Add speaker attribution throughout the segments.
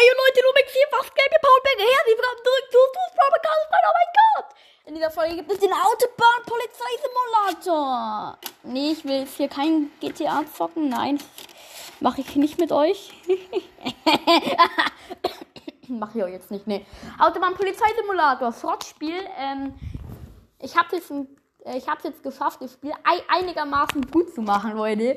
Speaker 1: Hey Leute, Lumix hier, was gelbe Paulberger her, sie fragen zurück zu Fußballbekannt, oh mein Gott! In dieser Folge gibt es den Autobahn-Polizeisimulator. Nee, ich will jetzt hier kein GTA zocken, nein. Mache ich nicht mit euch. Mache ich euch jetzt nicht, nee. Autobahn-Polizeisimulator, Schrottspiel. Ähm, ich habe jetzt ein äh, ich habe es jetzt geschafft, das Spiel einigermaßen gut zu machen, Leute.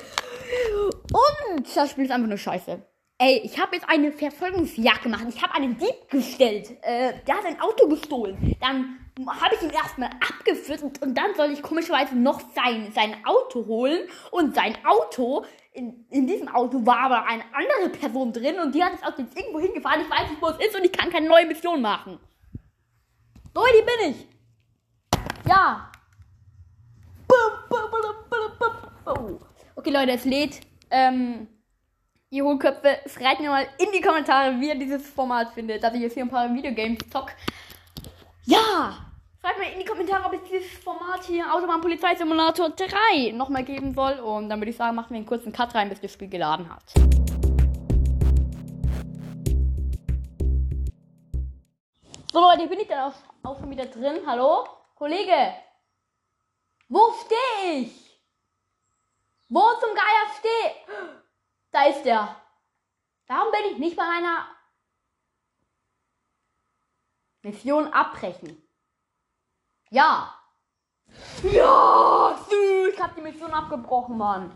Speaker 1: Und das Spiel ist einfach nur scheiße. Ey, ich habe jetzt eine Verfolgungsjagd gemacht. Ich habe einen Dieb gestellt. Äh, der hat ein Auto gestohlen. Dann habe ich ihn erstmal abgeführt und, und, dann soll ich komischerweise noch sein, sein Auto holen. Und sein Auto, in, in diesem Auto war aber eine andere Person drin und die hat das Auto jetzt irgendwo hingefahren. Ich weiß nicht, wo es ist und ich kann keine neue Mission machen. So, die bin ich. Ja, Okay, Leute, es lädt. Ähm, ihr Hohlköpfe, schreibt mir mal in die Kommentare, wie ihr dieses Format findet, dass ich jetzt hier ein paar Videogames zock. Ja! Schreibt mir in die Kommentare, ob es dieses Format hier, Autobahn Polizei Simulator 3, nochmal geben soll. Und dann würde ich sagen, machen wir einen kurzen Cut rein, bis das Spiel geladen hat. So Leute, bin ich dann auch, auch schon wieder drin. Hallo? Kollege! Wo stehe ich? Wo zum Geier stehe? Da ist der. Warum bin ich nicht bei meiner Mission abbrechen? Ja. Ja, ich hab die Mission abgebrochen, Mann.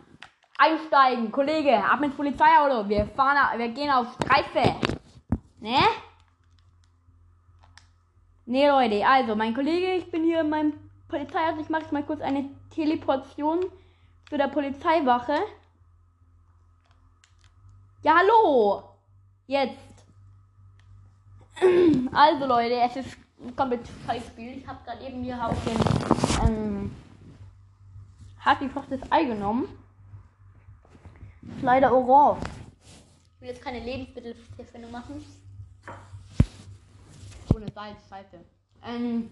Speaker 1: Einsteigen, Kollege, ab ins Polizeiauto. Wir fahren, wir gehen auf Streife. Ne? Ne, Leute, also, mein Kollege, ich bin hier in meinem Polizei, also ich mache jetzt mal kurz eine Teleportation zu der Polizeiwache. Ja, hallo! Jetzt. Also Leute, es ist ein komplett Scheißspiel. Ich habe gerade eben hier auf den ähm, hat die das Ei genommen. Leider orange. Ich will jetzt keine Lebensmittelverschwendung machen. Ohne Salz, scheiße. Ähm,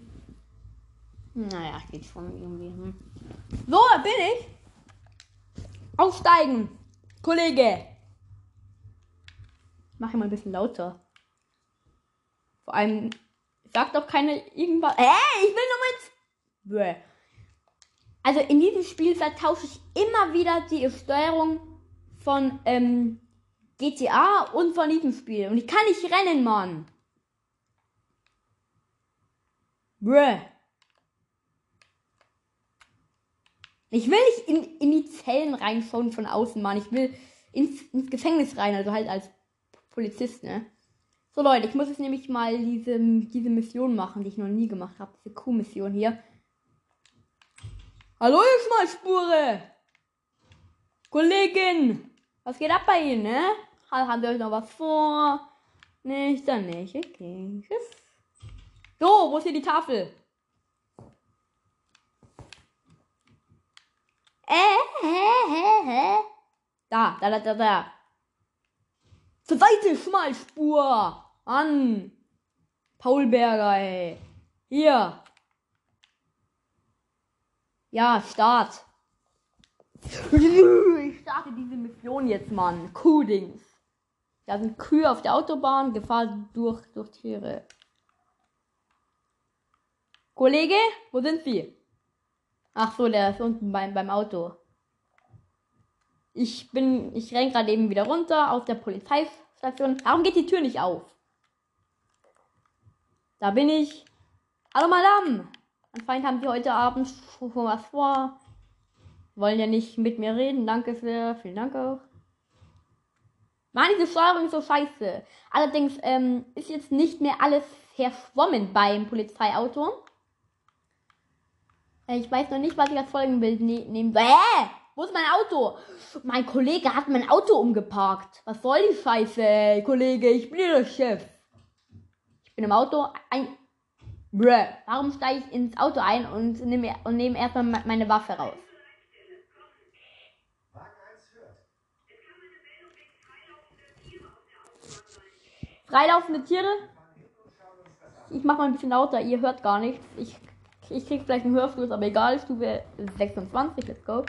Speaker 1: naja, geht schon irgendwie. Hm. So, da bin ich. Aufsteigen. Kollege. Mach ich mal ein bisschen lauter. Vor allem, sagt doch keiner irgendwas. Ey, ich will nur mal ins. Also in diesem Spiel vertausche ich immer wieder die Steuerung von ähm, GTA und von diesem Spiel. Und ich kann nicht rennen, Mann. Bäh. Ich will nicht in, in die Zellen reinschauen von außen, Mann. Ich will ins, ins Gefängnis rein, also halt als Polizist, ne? So Leute, ich muss jetzt nämlich mal diese, diese Mission machen, die ich noch nie gemacht habe. Diese Kuh-Mission hier. Hallo, ihr Schmalspure! Kollegin! Was geht ab bei Ihnen, ne? Haben Sie euch noch was vor? Nicht, dann nicht. Okay. Tschüss. So, wo ist hier die Tafel? Äh, hä, hä, hä? Da, da, da, da, da. Zur Seite, Schmalspur. An. Paulberger, ey. Hier. Ja, Start. Ich starte diese Mission jetzt, Mann. Kuhdings. Da sind Kühe auf der Autobahn, Gefahr durch, durch Tiere. Kollege, wo sind Sie? Ach so, der ist unten beim, beim Auto. Ich bin, ich renn gerade eben wieder runter aus der Polizeistation. Warum geht die Tür nicht auf? Da bin ich. Hallo Madame. Anscheinend haben Sie heute Abend schon was vor. Wollen ja nicht mit mir reden. Danke sehr. Vielen Dank auch. Mann, diese Steuerung ist so scheiße. Allerdings ähm, ist jetzt nicht mehr alles verschwommen beim Polizeiauto. Äh, ich weiß noch nicht, was ich als Folgenbild ne nehmen soll. Hä? Wo ist mein Auto? Mein Kollege hat mein Auto umgeparkt. Was soll die Scheiße, Kollege? Ich bin der Chef. Ich bin im Auto ein. Bruh. Warum steige ich ins Auto ein und nehme und nehm erstmal meine Waffe raus? Freilaufende Tiere? Ich mach mal ein bisschen lauter, ihr hört gar nichts. Ich ich krieg vielleicht einen Hörfluss, aber egal. Stufe 26, let's go.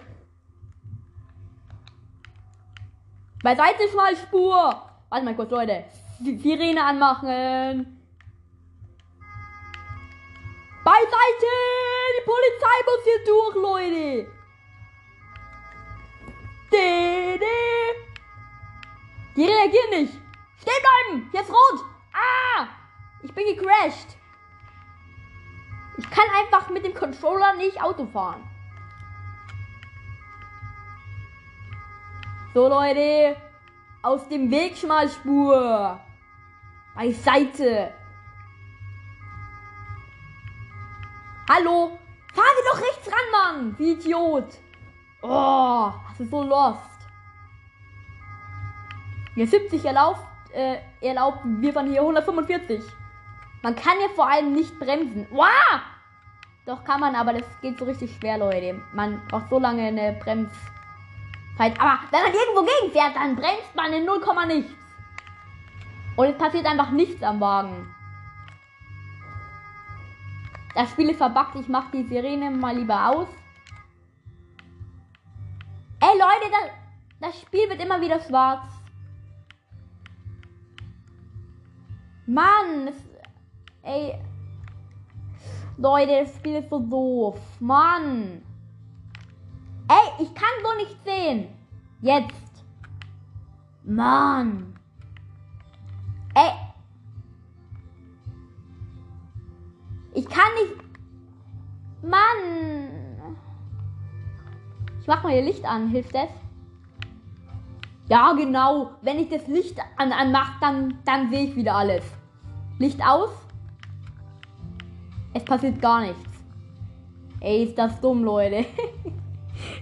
Speaker 1: Beiseite Schmalspur! Warte mal kurz, Leute. Die Sirene anmachen. Beiseite! Die Polizei muss hier durch, Leute. De, de. Die reagieren nicht. Stehen bleiben! Jetzt rot! Ah! Ich bin gecrashed. Ich kann einfach mit dem Controller nicht Auto fahren. So, Leute. Aus dem Weg Schmalspur. Beiseite. Hallo? Fahr Sie doch rechts ran, Mann. Wie Idiot. Oh, das ist so lost. Hier 70 erlaubt, äh, erlaubt, wir waren hier 145. Man kann ja vor allem nicht bremsen. Wow! Doch kann man, aber das geht so richtig schwer, Leute. Man braucht so lange eine Bremszeit. Aber wenn man irgendwo gegenfährt, dann bremst man in 0, nichts. Und es passiert einfach nichts am Wagen. Das Spiel ist verbuggt. Ich mache die Sirene mal lieber aus. Ey, Leute, das, das Spiel wird immer wieder schwarz. Mann, es Ey. Leute, das Spiel ist so doof. Mann. Ey, ich kann so nicht sehen. Jetzt. Mann. Ey. Ich kann nicht. Mann. Ich mach mal ihr Licht an. Hilft das? Ja, genau. Wenn ich das Licht an anmache, dann, dann sehe ich wieder alles. Licht aus. Es passiert gar nichts. Ey, ist das dumm, Leute.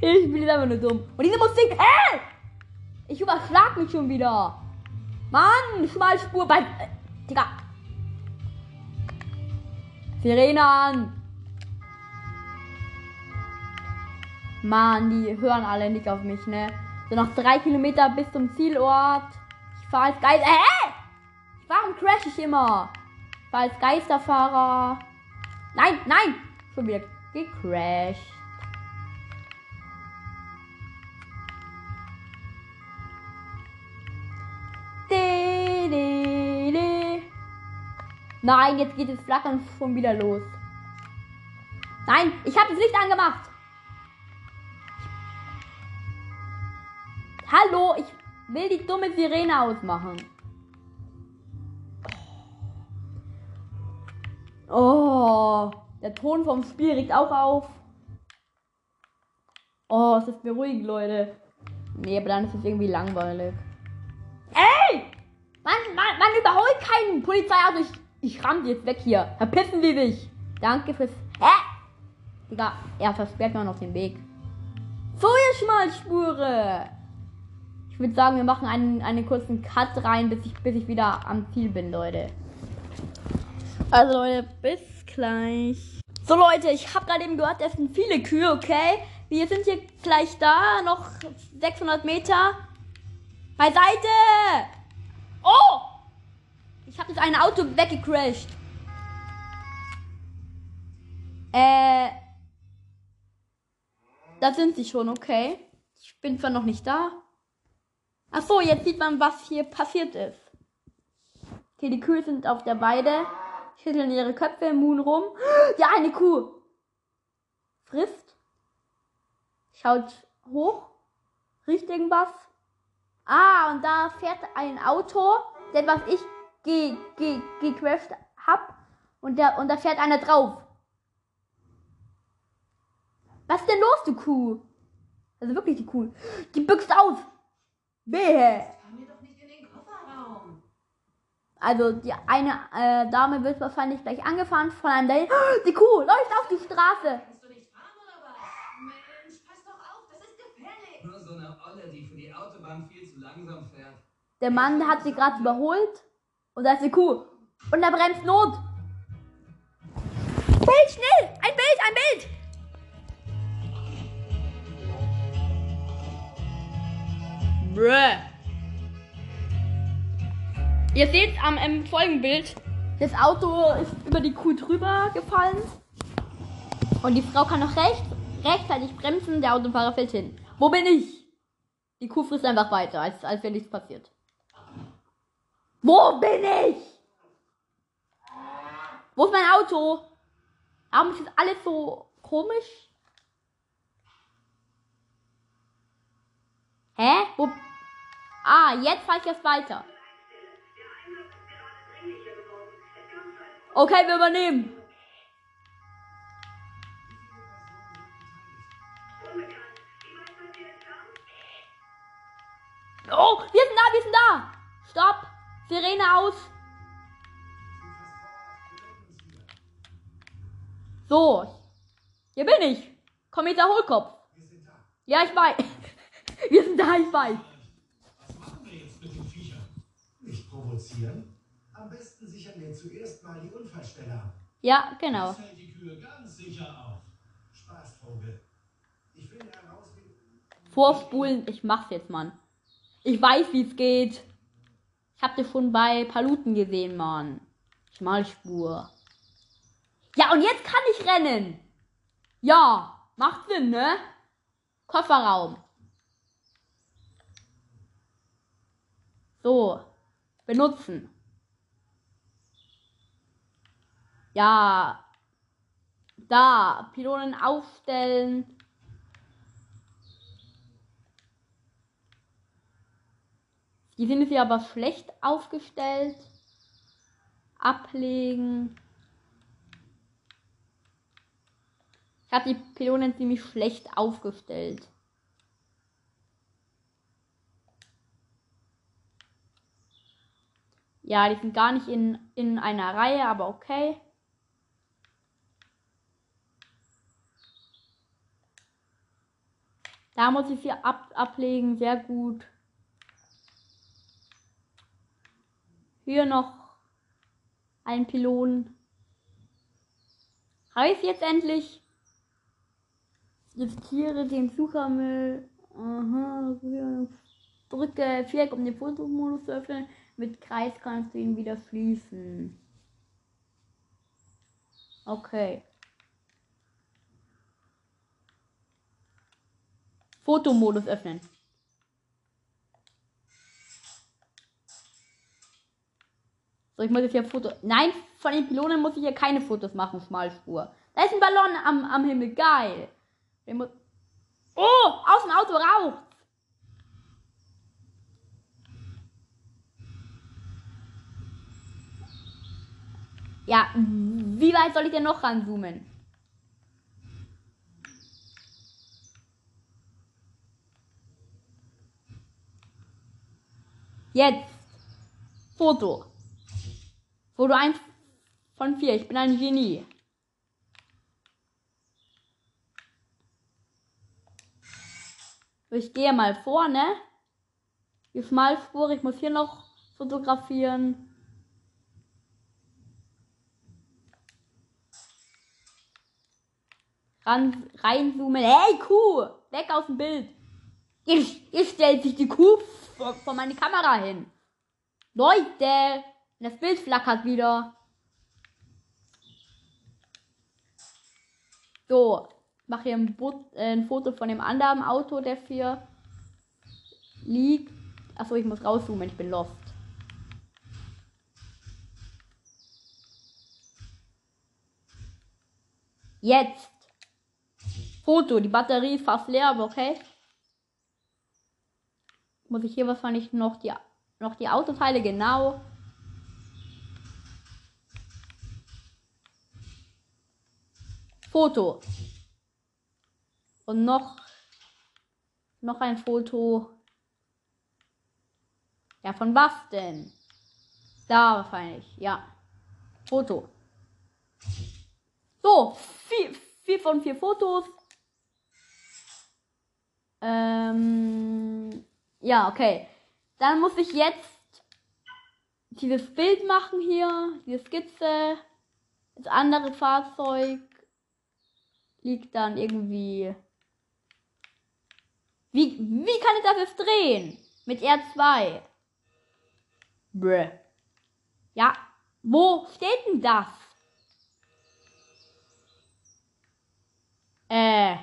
Speaker 1: ich bin einfach nur dumm. Und diese Musik, hä? Ich überschlag mich schon wieder. Mann, Schmalspur bei. Äh, Digga. Sirene an. Mann, die hören alle nicht auf mich, ne? So noch drei Kilometer bis zum Zielort. Ich fahre als Geister. Hä? Warum crash ich immer? Ich fahre als Geisterfahrer. Nein, nein! Schon wieder gecrashed. Nein, jetzt geht es flackern schon wieder los. Nein, ich habe das Licht angemacht. Hallo, ich will die dumme Sirene ausmachen. Oh, der Ton vom Spiel regt auch auf. Oh, es ist beruhigend, Leute. Nee, aber dann ist es irgendwie langweilig. Ey! Man, man, man überholt keinen Polizeiauto. Ich, ich ramm jetzt weg hier. Verpissen Sie sich. Danke fürs. Hä? Digga, er versperrt mir noch den Weg. Feuerschmalspure. Ich würde sagen, wir machen einen, einen kurzen Cut rein, bis ich, bis ich wieder am Ziel bin, Leute. Also Leute, bis gleich. So Leute, ich habe gerade eben gehört, es sind viele Kühe, okay? Wir sind hier gleich da, noch 600 Meter. Beiseite! Oh! Ich habe jetzt ein Auto weggecrashed. Äh. Da sind sie schon, okay. Ich bin zwar noch nicht da. Ach so, jetzt sieht man, was hier passiert ist. Okay, die Kühe sind auf der Weide schütteln ihre Köpfe im Moon rum. Ja, eine Kuh frisst, schaut hoch, riecht irgendwas. Ah, und da fährt ein Auto, denn was ich ge ge gecrashed hab. Und, der, und da fährt einer drauf. Was ist denn los, du Kuh? Also wirklich die Kuh. Die büchst aus. Wehe. Also die eine äh, Dame wird wahrscheinlich gleich angefahren von einem Date. Die Kuh läuft auf die Straße. Kannst du nicht fahren oder was? Mensch, pass doch auf, das ist gefährlich. Nur so eine Olle, die für die Autobahn viel zu langsam fährt. Der Mann hat sie gerade überholt und da ist die Kuh. Und er bremst Not. Bild, schnell! Ein Bild, ein Bild! Bruh. Ihr seht am im Folgenbild, das Auto ist über die Kuh drüber gefallen. Und die Frau kann noch recht, rechtzeitig bremsen, der Autofahrer fällt hin. Wo bin ich? Die Kuh frisst einfach weiter, als, als wäre nichts passiert. Wo bin ich? Wo ist mein Auto? Warum ist das alles so komisch? Hä? Wo? Ah, jetzt fahre ich erst weiter. Okay, wir übernehmen. Oh, wir sind da, wir sind da. Stopp. Sirene aus. So. Hier bin ich. Komm mit der Hohlkopf. Ja, ich weiß. Wir sind da, ich weiß.
Speaker 2: Was machen wir jetzt mit den Viechern? Nicht provozieren. Am besten sichern wir zuerst mal die Unfallstelle ab.
Speaker 1: Ja, genau.
Speaker 2: Das fällt die Kühe ganz sicher auf. Spaßvogel. Ich finde heraus, wie...
Speaker 1: Vorspulen, ich mach's jetzt, Mann. Ich weiß, wie es geht. Ich hab das schon bei Paluten gesehen, Mann. Schmalspur. Ja, und jetzt kann ich rennen. Ja, macht Sinn, ne? Kofferraum. So. Benutzen. Ja. Da. Pylonen aufstellen. Die sind hier aber schlecht aufgestellt. Ablegen. Ich habe die Pylonen ziemlich schlecht aufgestellt. Ja, die sind gar nicht in, in einer Reihe, aber okay. Da muss ich sie ab, ablegen, sehr gut. Hier noch ein Pylon. Habe ich jetzt endlich? Disktiere den Suchermüll. Aha. Drücke Viereck, um den Fotomodus zu öffnen. Mit Kreis kannst du ihn wieder schließen. Okay. Fotomodus öffnen. Ich muss jetzt hier Foto. Nein, von den Pylonen muss ich hier keine Fotos machen, Schmalspur. Da ist ein Ballon am, am Himmel. Geil. Den muss oh, aus dem Auto raucht. Ja, wie weit soll ich denn noch ranzoomen? Jetzt. Foto. Foto 1 von 4. Ich bin ein Genie. Ich gehe mal vorne. Die Schmalspur. Ich muss hier noch fotografieren. Ran, reinzoomen. Hey, Kuh! Weg aus dem Bild. Ihr, ihr stellt sich die Kuh vor, vor meine Kamera hin. Leute! Das Bild flackert wieder. So, mache hier ein, Boot, äh, ein, Foto von dem anderen Auto, der hier liegt. Achso, ich muss rauszoomen, ich bin lost. Jetzt. Foto, die Batterie ist fast leer, aber okay. Muss ich hier wahrscheinlich noch die, noch die Autoteile genau. Foto. Und noch, noch ein Foto. Ja, von was denn? Da wahrscheinlich, ja. Foto. So, vier, vier von vier Fotos. Ähm, ja, okay. Dann muss ich jetzt dieses Bild machen hier, diese Skizze. Das andere Fahrzeug liegt dann irgendwie. Wie, wie kann ich das jetzt drehen? Mit R2. Bäh. Ja, wo steht denn das? Äh.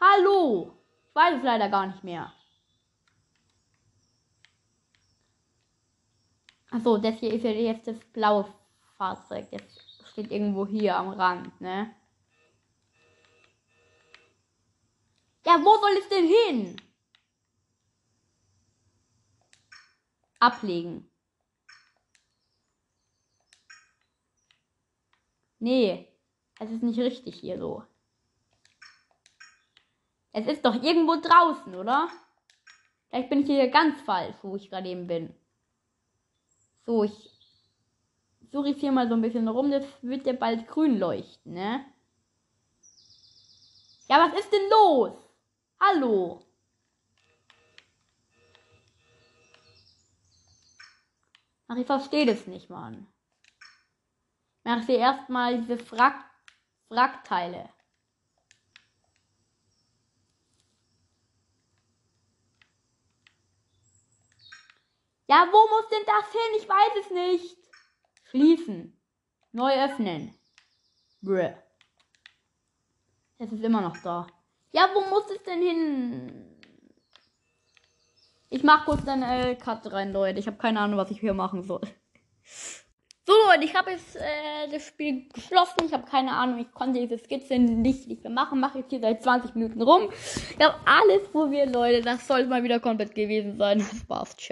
Speaker 1: Hallo. Ich weiß es leider gar nicht mehr. Achso, das hier ist ja jetzt das blaue Fahrzeug. Das steht irgendwo hier am Rand, ne? Ja, wo soll es denn hin? Ablegen. Nee, es ist nicht richtig hier so. Es ist doch irgendwo draußen, oder? Vielleicht bin ich hier ganz falsch, wo ich gerade eben bin. So, ich suche jetzt hier mal so ein bisschen rum. Das wird ja bald grün leuchten, ne? Ja, was ist denn los? Hallo? Ach, ich verstehe das nicht, Mann. Mach sie erstmal diese Frack Wrackteile. Ja, wo muss denn das hin? Ich weiß es nicht. Schließen. Neu öffnen. Brr. Es ist immer noch da. Ja, wo muss es denn hin? Ich mach kurz dann äh, Cut rein, Leute. Ich habe keine Ahnung, was ich hier machen soll. So Leute, ich habe jetzt äh, das Spiel geschlossen. Ich habe keine Ahnung, ich konnte diese Skizze nicht, nicht mehr machen. Mache jetzt hier seit 20 Minuten rum. Ich habe alles probiert, Leute. Das soll mal wieder komplett gewesen sein. War's. Ciao.